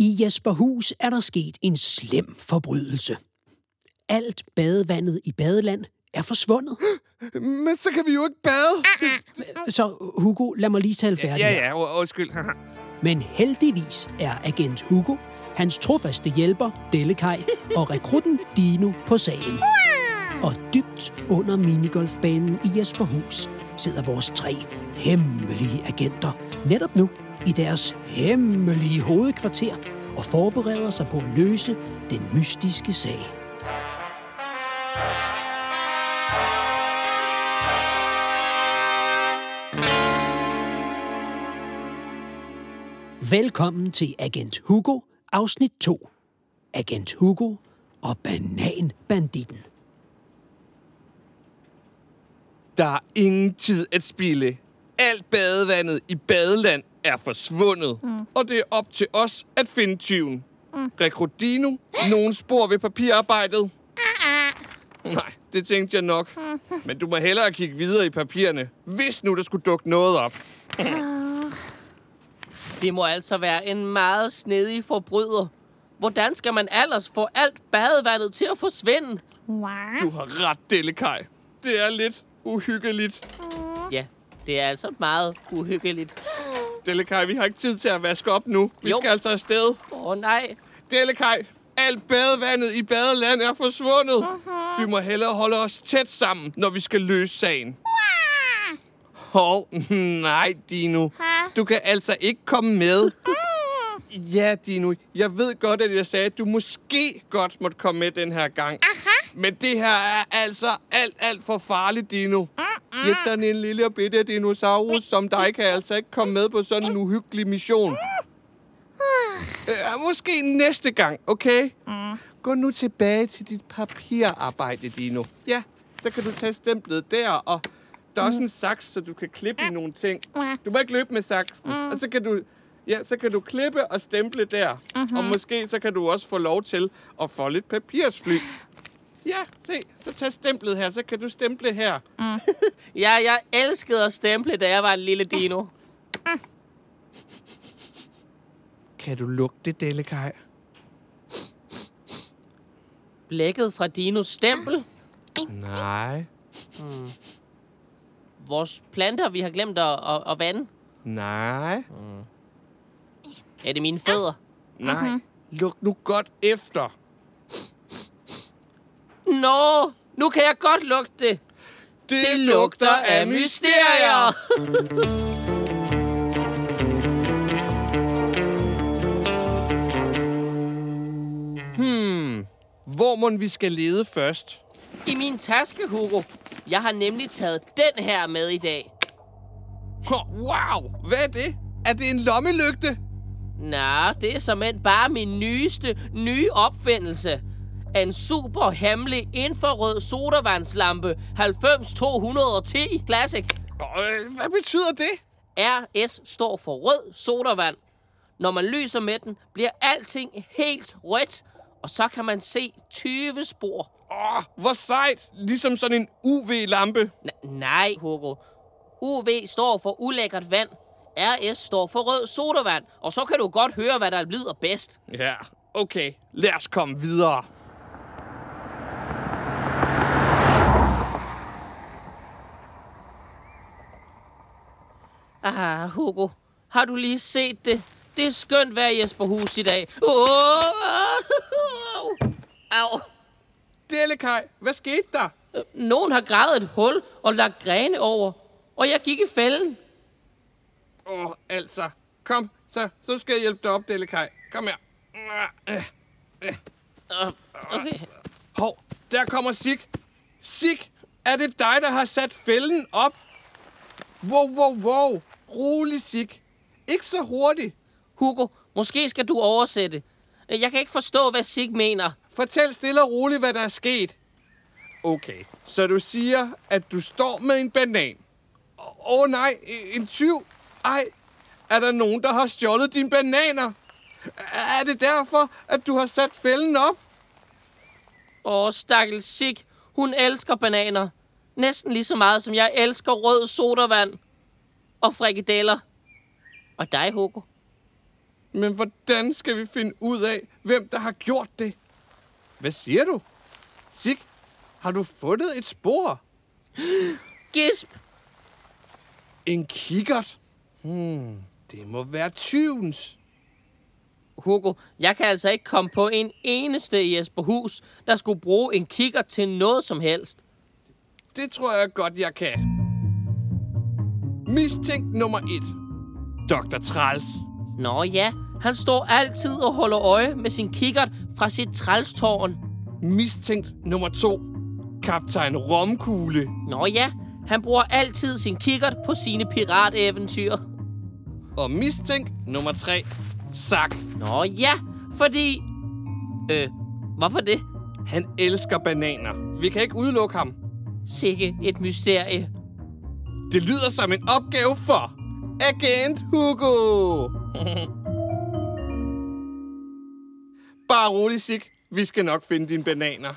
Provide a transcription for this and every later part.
I Jesperhus er der sket en slem forbrydelse. Alt badevandet i badeland er forsvundet. Men så kan vi jo ikke bade. Så Hugo, lad mig lige tale færdig. Ja, ja, u- undskyld. Men heldigvis er agent Hugo, hans trofaste hjælper, Dellekaj, og rekrutten Dino på sagen. Og dybt under minigolfbanen i Jesperhus sidder vores tre hemmelige agenter netop nu i deres hemmelige hovedkvarter og forbereder sig på at løse den mystiske sag. Velkommen til Agent Hugo, afsnit 2. Agent Hugo og Bananbanditten. Der er ingen tid at spille. Alt badevandet i badeland er forsvundet. Mm. Og det er op til os at finde tyven. Mm. Rekrutino, nogen spor ved papirarbejdet? Nej, det tænkte jeg nok. Men du må hellere kigge videre i papirerne, hvis nu der skulle dukke noget op. Det må altså være en meget snedig forbryder. Hvordan skal man ellers få alt badevandet til at forsvinde? Du har ret, Delikaj. Det er lidt uhyggeligt. Ja, det er altså meget uhyggeligt. Delikaj, vi har ikke tid til at vaske op nu. Vi Jo. skal altså afsted. Åh oh, nej. Delikaj, alt badevandet i badeland er forsvundet. Uh-huh. Vi må hellere holde os tæt sammen, når vi skal løse sagen. Hov, nej, Dino. Du kan altså ikke komme med. Ja, Dino, jeg ved godt, at jeg sagde, at du måske godt måtte komme med den her gang. Aha. Men det her er altså alt, alt for farligt, Dino. Ja, sådan en lille og bitte dinosaurus som dig kan altså ikke komme med på sådan en uhyggelig mission. Øh, måske næste gang, okay? Mm. Gå nu tilbage til dit papirarbejde, Dino. Ja, så kan du tage stemplet der, og der er også en saks, så du kan klippe i nogle ting. Du må ikke løbe med saksen. Og så kan du, ja, så kan du klippe og stemple der. Og måske så kan du også få lov til at få lidt papirsfly. Ja, se, så tag stemplet her, så kan du stemple her. Ja, jeg elskede at stemple, da jeg var en lille dino. Kan du lugte, Delikaj? Blækket fra dinos stempel. Nej, Vores planter, vi har glemt at, at, at vande. nej, Er det mine fødder? nej. Luk nu godt efter. Nå, nu kan jeg godt lugte det. Det, Det lugter af mysterier. Hmm. Hvor må vi skal lede først? I min taske, Hugo. Jeg har nemlig taget den her med i dag. Wow! Hvad er det? Er det en lommelygte? Nå, det er som bare min nyeste, nye opfindelse. En super hemmelig infrarød sodavandslampe 90210 Classic. Øh, hvad betyder det? RS står for rød sodavand. Når man lyser med den, bliver alting helt rødt, og så kan man se 20 spor. Åh, oh, hvor sejt! Ligesom sådan en UV-lampe. N- nej, Hugo. UV står for ulækkert vand. RS står for rød sodavand, og så kan du godt høre, hvad der lyder bedst. Ja, okay. Lad os komme videre. Ah, Hugo, har du lige set det? Det er skønt vejr i Jesperhus i dag. Oh! Au. Delikaj, hvad skete der? Nogen har gravet et hul og lagt grene over, og jeg gik i fælden. Åh, oh, altså. Kom, så, så skal jeg hjælpe dig op, Delikaj. Kom her. Okay. Hov, der kommer Sig. Sig, er det dig, der har sat fælden op? Wow, wow, wow. Rolig, Sig. Ikke så hurtigt. Hugo, måske skal du oversætte. Jeg kan ikke forstå, hvad Sig mener. Fortæl stille og roligt, hvad der er sket. Okay, så du siger, at du står med en banan. Åh oh, nej, en tyv. Ej, er der nogen, der har stjålet dine bananer? Er det derfor, at du har sat fælden op? Åh, stakkels Sig. Hun elsker bananer. Næsten lige så meget, som jeg elsker rød sodavand. Og frikadeller. Og dig, Hugo. Men hvordan skal vi finde ud af, hvem der har gjort det? Hvad siger du? Sig, har du fundet et spor? Gisp! En kikkert? Hmm, det må være tyvens. Hugo, jeg kan altså ikke komme på en eneste i Jesperhus, der skulle bruge en kigger til noget som helst. Det tror jeg godt, jeg kan. Mistænkt nummer et. Dr. Træls. Nå ja, han står altid og holder øje med sin kikkert fra sit trælstårn. Mistænkt nummer to. Kaptajn Romkugle. Nå ja, han bruger altid sin kikkert på sine pirateventyr. Og mistænkt nummer tre. Sak. Nå ja, fordi... Øh, hvorfor det? Han elsker bananer. Vi kan ikke udelukke ham. Sikke et mysterie. Det lyder som en opgave for Agent Hugo. Bare rolig, Sig. Vi skal nok finde dine bananer.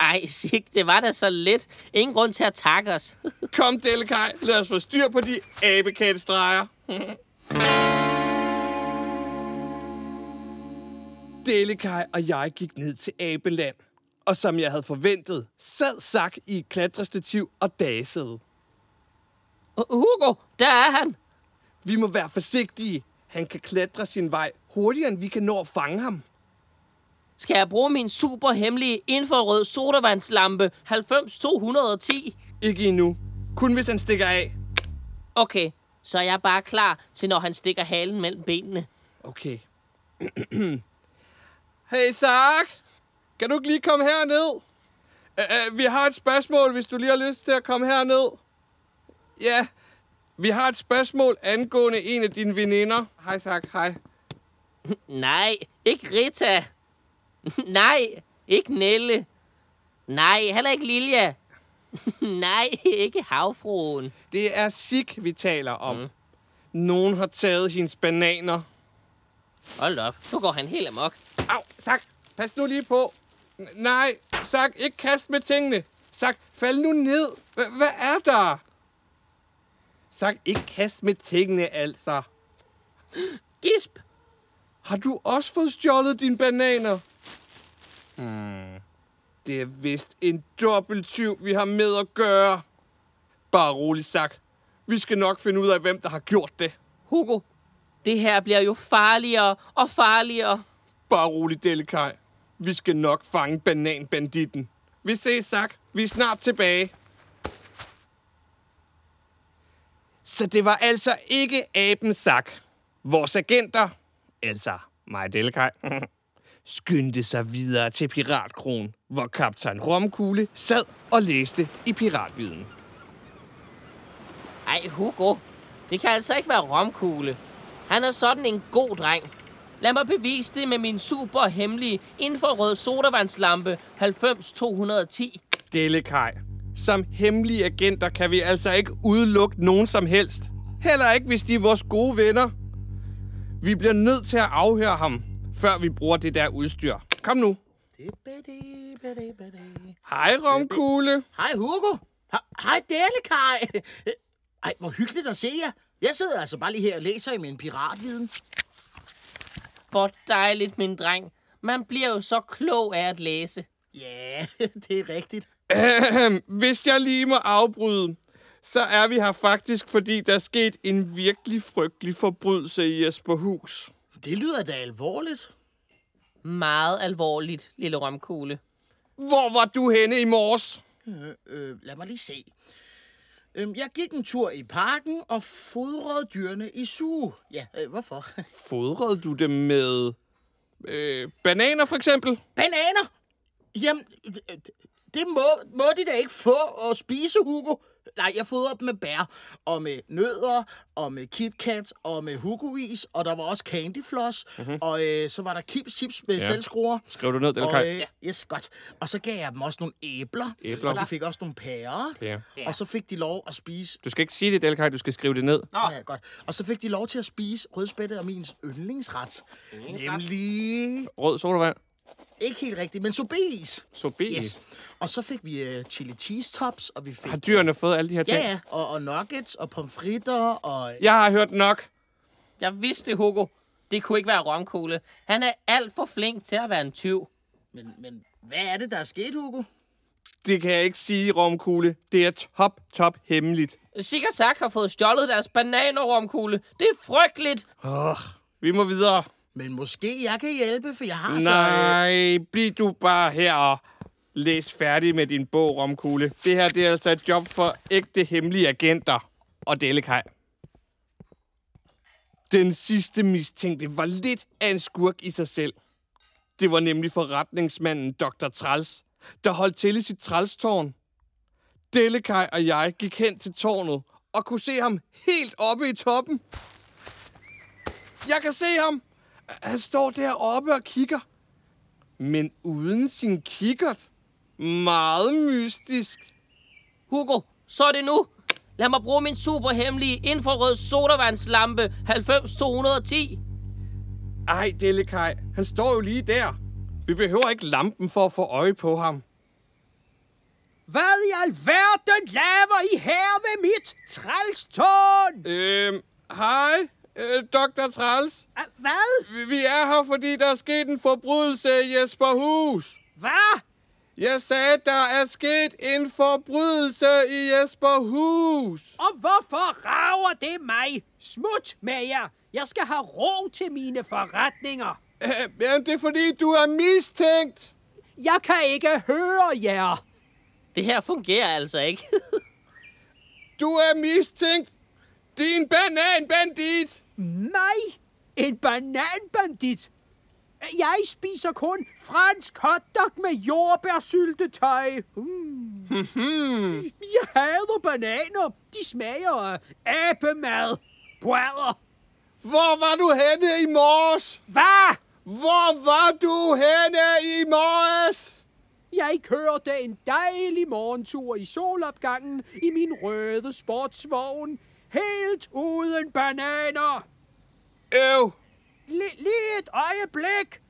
Ej, Sig, det var da så let. Ingen grund til at takke os. Kom, Delkaj. Lad os få styr på de abekattestreger. Delekaj og jeg gik ned til Abeland. Og som jeg havde forventet, sad Sak i et klatrestativ og dasede. Hugo, der er han. Vi må være forsigtige. Han kan klatre sin vej hurtigere, end vi kan nå at fange ham. Skal jeg bruge min super hemmelige infrarød sodavandslampe 90210? Ikke endnu. Kun hvis han stikker af. Okay, så er jeg bare klar til, når han stikker halen mellem benene. Okay. hey, Sak! Kan du ikke lige komme herned? Uh, uh, vi har et spørgsmål, hvis du lige har lyst til at komme herned. Ja, vi har et spørgsmål angående en af dine veninder. Hej, Sak. Hej. Nej, ikke Rita. Nej, ikke Nelle. Nej, heller ikke Lilja. Nej, ikke havfruen. Det er Sig, vi taler om. Mm. Nogen har taget hendes bananer. Hold op, nu går han helt amok. Au, Sak, pas nu lige på. N- nej, Sak, ikke kast med tingene. Sak, fald nu ned. H- hvad er der? Sak, ikke kast med tingene, altså. Gisp! Har du også fået stjålet dine bananer? Hmm. Det er vist en dobbelttyv, vi har med at gøre. Bare rolig, Sak. Vi skal nok finde ud af, hvem der har gjort det. Hugo, det her bliver jo farligere og farligere. Bare rolig, Delikaj. Vi skal nok fange bananbanditten. Vi ses, Sak. Vi er snart tilbage. Så det var altså ikke aben Sak. Vores agenter, altså mig Delikaj, skyndte sig videre til Piratkronen, hvor kaptajn Romkugle sad og læste i piratviden. Ej, Hugo, det kan altså ikke være romkugle. Han er sådan en god dreng. Lad mig bevise det med min super hemmelige infrarød sodavandslampe 90210. Delikaj. Som hemmelige agenter kan vi altså ikke udelukke nogen som helst. Heller ikke, hvis de er vores gode venner. Vi bliver nødt til at afhøre ham, før vi bruger det der udstyr. Kom nu. Hej, Romkugle. Hej Hugo. He- Hej Delekaj. Ej, hvor hyggeligt at se jer. Jeg sidder altså bare lige her og læser i min piratviden. Hvor dejligt, min dreng. Man bliver jo så klog af at læse. Ja, det er rigtigt. Hvis jeg lige må afbryde, så er vi her faktisk, fordi der er sket en virkelig frygtelig forbrydelse i Jesperhus. Det lyder da alvorligt. Meget alvorligt, lille romkugle. Hvor var du henne i morges? Øh, øh, lad mig lige se. Øhm, jeg gik en tur i parken og fodrede dyrene i suge. Ja, øh, hvorfor? Fodrede du dem med øh, bananer, for eksempel? Bananer! Jamen, det, det må, må de da ikke få at spise, Hugo. Nej, jeg fodrede dem med bær, og med nødder, og med KitKat, og med Hugo-is, og der var også Candyfloss, mm-hmm. og øh, så var der Kips Chips med Ja. ja. selvskruer. Skriv du ned, Og, Delikaj? øh, yes, godt. Og så gav jeg dem også nogle æbler, Æbler. og de fik også nogle pærer, Ja. Ja. og så fik de lov at spise Du skal ikke sige det, Delikaj. Du skal skrive det ned. Nå, Ja, godt. Og så fik de lov til at spise rødspætte og min yndlingsret. Nemlig... Rød sodavand. Ikke helt rigtigt, men sorbis. Sobi. Yes. Og så fik vi uh, chili cheese tops, og vi fik... Har dyrene fået alle de her ting? Ja, ja. Og, og nuggets, og pomfritter, og... Jeg har hørt nok. jeg vidste, Hugo. Det kunne ikke være romkugle. Han er alt for flink til at være en tyv. Men, men hvad er det, der er sket, Hugo? Det kan jeg ikke sige, Romkugle. Det er top, top hemmeligt. Sig og Sak har fået stjålet deres bananer, romkugle. Det er frygteligt. Oh, vi må videre. Men måske jeg kan hjælpe, for jeg har så... Øh, Nej, bliv du bare her og læs færdig med din bog, Romkugle. Det her det er altså et job for ægte hemmelige agenter og Dellekaj. Den sidste mistænkte var lidt af en skurk i sig selv. Det var nemlig forretningsmanden Dr. Trals, der holdt til i sit trælstårn. Dellekaj og jeg gik hen til tårnet og kunne se ham helt oppe i toppen. Jeg kan se ham. Han står deroppe og kigger. Men uden sin kikkert. Meget mystisk. Hugo, så er det nu. Lad mig bruge min superhemmelige infrarød sodavandslampe 90210. Ej, Delekaj. Han står jo lige der. Vi behøver ikke lampen for at få øje på ham. Hvad i alverden laver I her ved mit trælstårn? Øhm, hej, øh, Dr. Træls. Ah, Hvad? Vi- Vi er her, fordi der er sket en forbrydelse i Jesperhus. Hvad? Jeg sagde, der er sket en forbrydelse i Jesperhus. Og hvorfor rager det mig? Smut med jer. Jeg skal have ro til mine forretninger. Øh, jamen, det er fordi, du er mistænkt. Jeg kan ikke høre jer. Det her fungerer altså ikke. Du er mistænkt. Din bananbandit. Mig? En bananbandit? Jeg spiser kun fransk hotdog med jordbærsyltetøj. Mm. Jeg hader bananer. De smager af abemad. Brædder. Hvor var du henne i morges? Hvad? Hvor var du henne i morges? Jeg kørte en dejlig morgentur i solopgangen i min røde sportsvogn. Helt uden bananer. Øv. L- lige et øjeblik.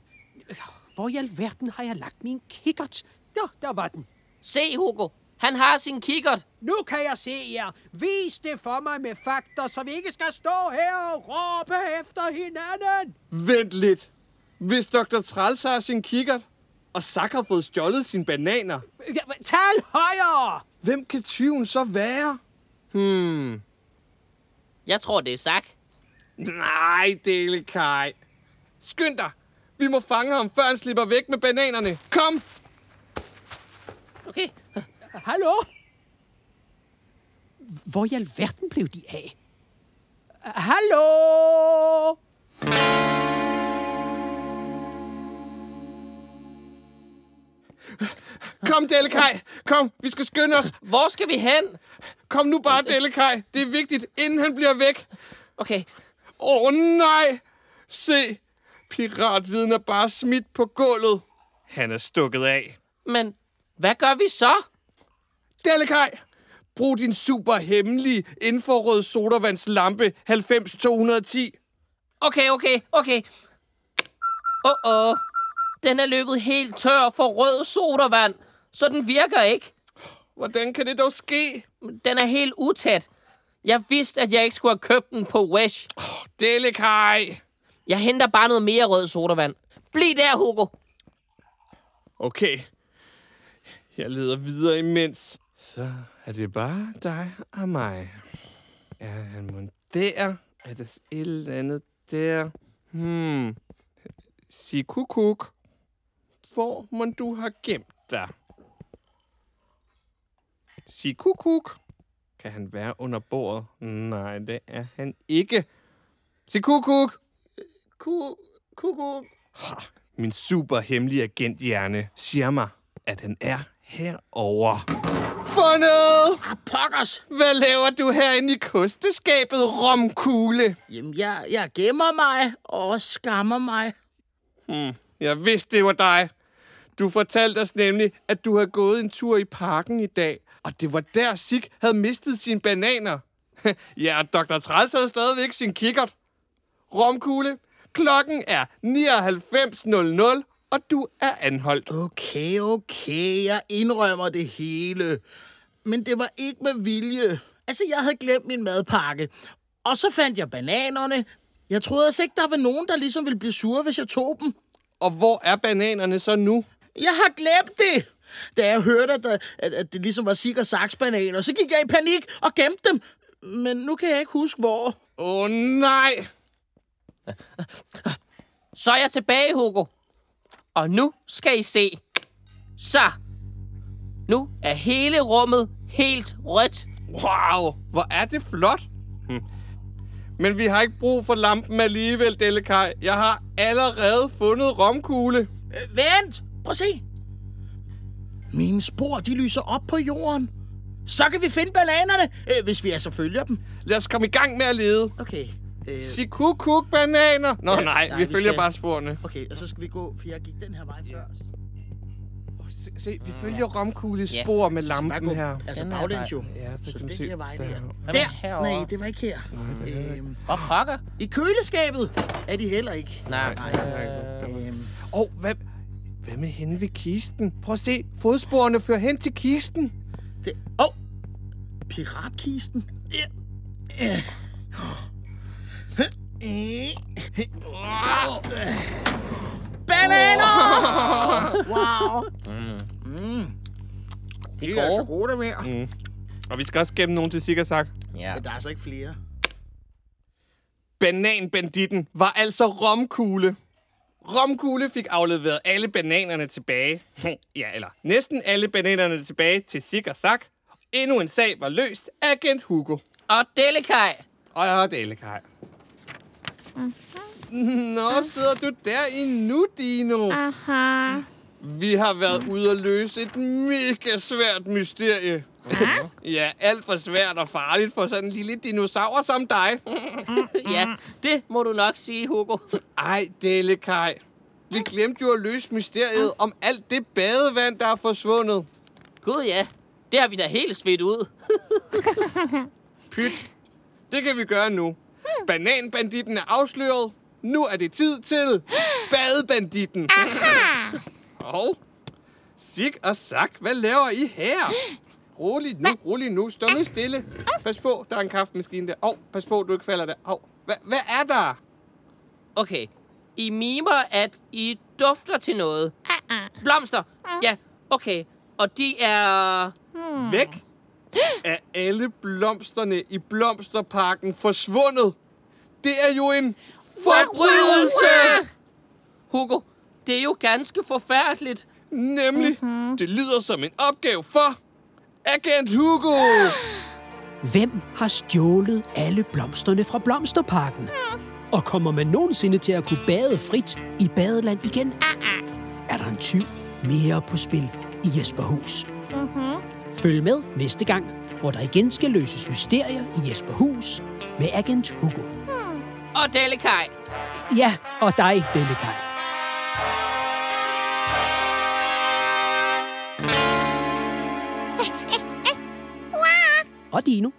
Hvor i alverden har jeg lagt min kikkert? Nå, der var den. Se, Hugo. Han har sin kikkert. Nu kan jeg se jer. Vis det for mig med fakta, så vi ikke skal stå her og råbe efter hinanden. Vent lidt. Hvis Dr. Træls har sin kikkert, og Sak har fået stjålet sine bananer, Tal højere! hvem kan tyven så være? Hmm. Jeg tror, det er Sak. Nej, Delekaj. Skynd dig. Vi må fange ham, før han slipper væk med bananerne. Kom! Okay. Hallo? Hvor i alverden blev de af? Hallo? Kom, Delekaj. Kom, vi skal skynde os. Hvor skal vi hen? Kom nu bare, Delekaj. Det er vigtigt, inden han bliver væk. Okay. Åh, oh, nej. Se, piratviden er bare smidt på gulvet. Han er stukket af. Men hvad gør vi så? Delekaj, brug din super hemmelige infrarød sodavandslampe 90210. Okay, okay, okay. Åh, oh, oh. Den er løbet helt tør for rød sodavand, så den virker ikke. Hvordan kan det dog ske? Den er helt utæt. Jeg vidste, at jeg ikke skulle have købt den på Wish. Delekaj. Jeg henter bare noget mere rød sodavand. Bliv der, Hugo. Okay. Jeg leder videre imens. Så er det bare dig og mig. Er han mon der? Er der et eller andet der? Hmm. Sig kukuk. Hvor må du have gemt dig? Sig kukuk. Kan han være under bordet? Nej, det er han ikke. Sig kukuk. Ku, kuku. Ha, Min super hemmelige agenthjerne siger mig, at han er herovre. Fundet! Ah, pokkers. Hvad laver du herinde i kosteskabet, romkugle? Jamen, jeg, jeg gemmer mig og skammer mig. Hmm, jeg vidste, det var dig. Du fortalte os nemlig, at du havde gået en tur i parken i dag, og det var der Sig havde mistet sine bananer. ja, og Dr. Træls havde stadigvæk sin kikkert. Romkugle, klokken er 99.00, og du er anholdt. Okay, okay, jeg indrømmer det hele. Men det var ikke med vilje. Altså, jeg havde glemt min madpakke. Og så fandt jeg bananerne. Jeg troede altså ikke, der var nogen, der ligesom ville blive sure, hvis jeg tog dem. Og hvor er bananerne så nu? Jeg har glemt det! Da jeg hørte, at, at, at det ligesom var Sig og Saks bananer, så gik jeg i panik og gemte dem. Men nu kan jeg ikke huske, hvor. Åh oh, nej! Så er jeg tilbage, Hugo. Og nu skal I se. Så. Nu er hele rummet helt rødt. Wow, hvor er det flot. Hm. Men vi har ikke brug for lampen alligevel, Dellekaj. Jeg har allerede fundet romkugle. Øh, vent! Prøv at se. Mine spor, de lyser op på jorden. Så kan vi finde bananerne, øh, hvis vi altså følger dem. Lad os komme i gang med at lede. Okay. Øh, Sig kuk, kuk, bananer. Nå Ja, nej, nej, vi vi følger skal- bare sporene. okay, og så skal vi gå, for jeg gik den her vej før. Oh, se, se, vi følger romkuglespor med Så skal vi bare lampen gå, her. Altså her baglæns jo. Ja, så så kan den der vej der. der. Der! med? Nej, det var ikke her. Øhm, Hvor pokker? I køleskabet er de heller ikke. Nej. Øhm, Åh, oh, hvad, hvad med hende ved kisten? Prøv at se, fodsporene fører hen til kisten. det... Åh! Oh, piratkisten. Ja. Ja. Bananer! Wow. Det De er altså gode der mere. Mm. Og vi skal også gemme nogen til Sikkersak. Ja. Men der er altså ikke flere. Bananbanditten var altså romkugle. Romkugle fik afleveret alle bananerne tilbage. ja, eller næsten alle bananerne tilbage til Sikkersak. Endnu en sag var løst af agent Hugo. Og Delikaj. Og jeg har Delekaj. Nå, sidder du der endnu, Dino? Aha. Vi har været ude at løse et mega svært mysterie. ja, alt for svært og farligt for sådan en lille dinosaur som dig. Ja, det må du nok sige, Hugo. Ej, Delekaj. Vi glemte jo at løse mysteriet om alt det badevand, der er forsvundet. Gud ja, det har vi da helt svedt ud. Pyt. Det kan vi gøre nu. Bananbanditten er afsløret. Nu er det tid til badebanditten. Og Sik og Sak, hvad laver I her? Rolig nu, rolig nu. Stå nu stille. Pas på, der er en kaffemaskine der. Åh, oh, pas på, du ikke falder der. Åh, oh, hvad, hvad er der? Okay, I mimer, at I dufter til noget. Blomster. Ja, okay. Og de er... Væk er alle blomsterne i blomsterparken forsvundet. Det er jo en Forbrydelse! Hugo, det er jo ganske forfærdeligt. Nemlig, det lyder som en opgave for Agent Hugo. Hvem har stjålet alle blomsterne fra Blomsterparken? Og kommer man nogensinde til at kunne bade frit i badeland igen? Er der en tyv mere på spil i Jesperhus? Følg med næste gang, hvor der igen skal løses mysterier i Jesperhus med Agent Hugo. Og Delikaj. Ja, og dig, Bellekaj. Og Dino.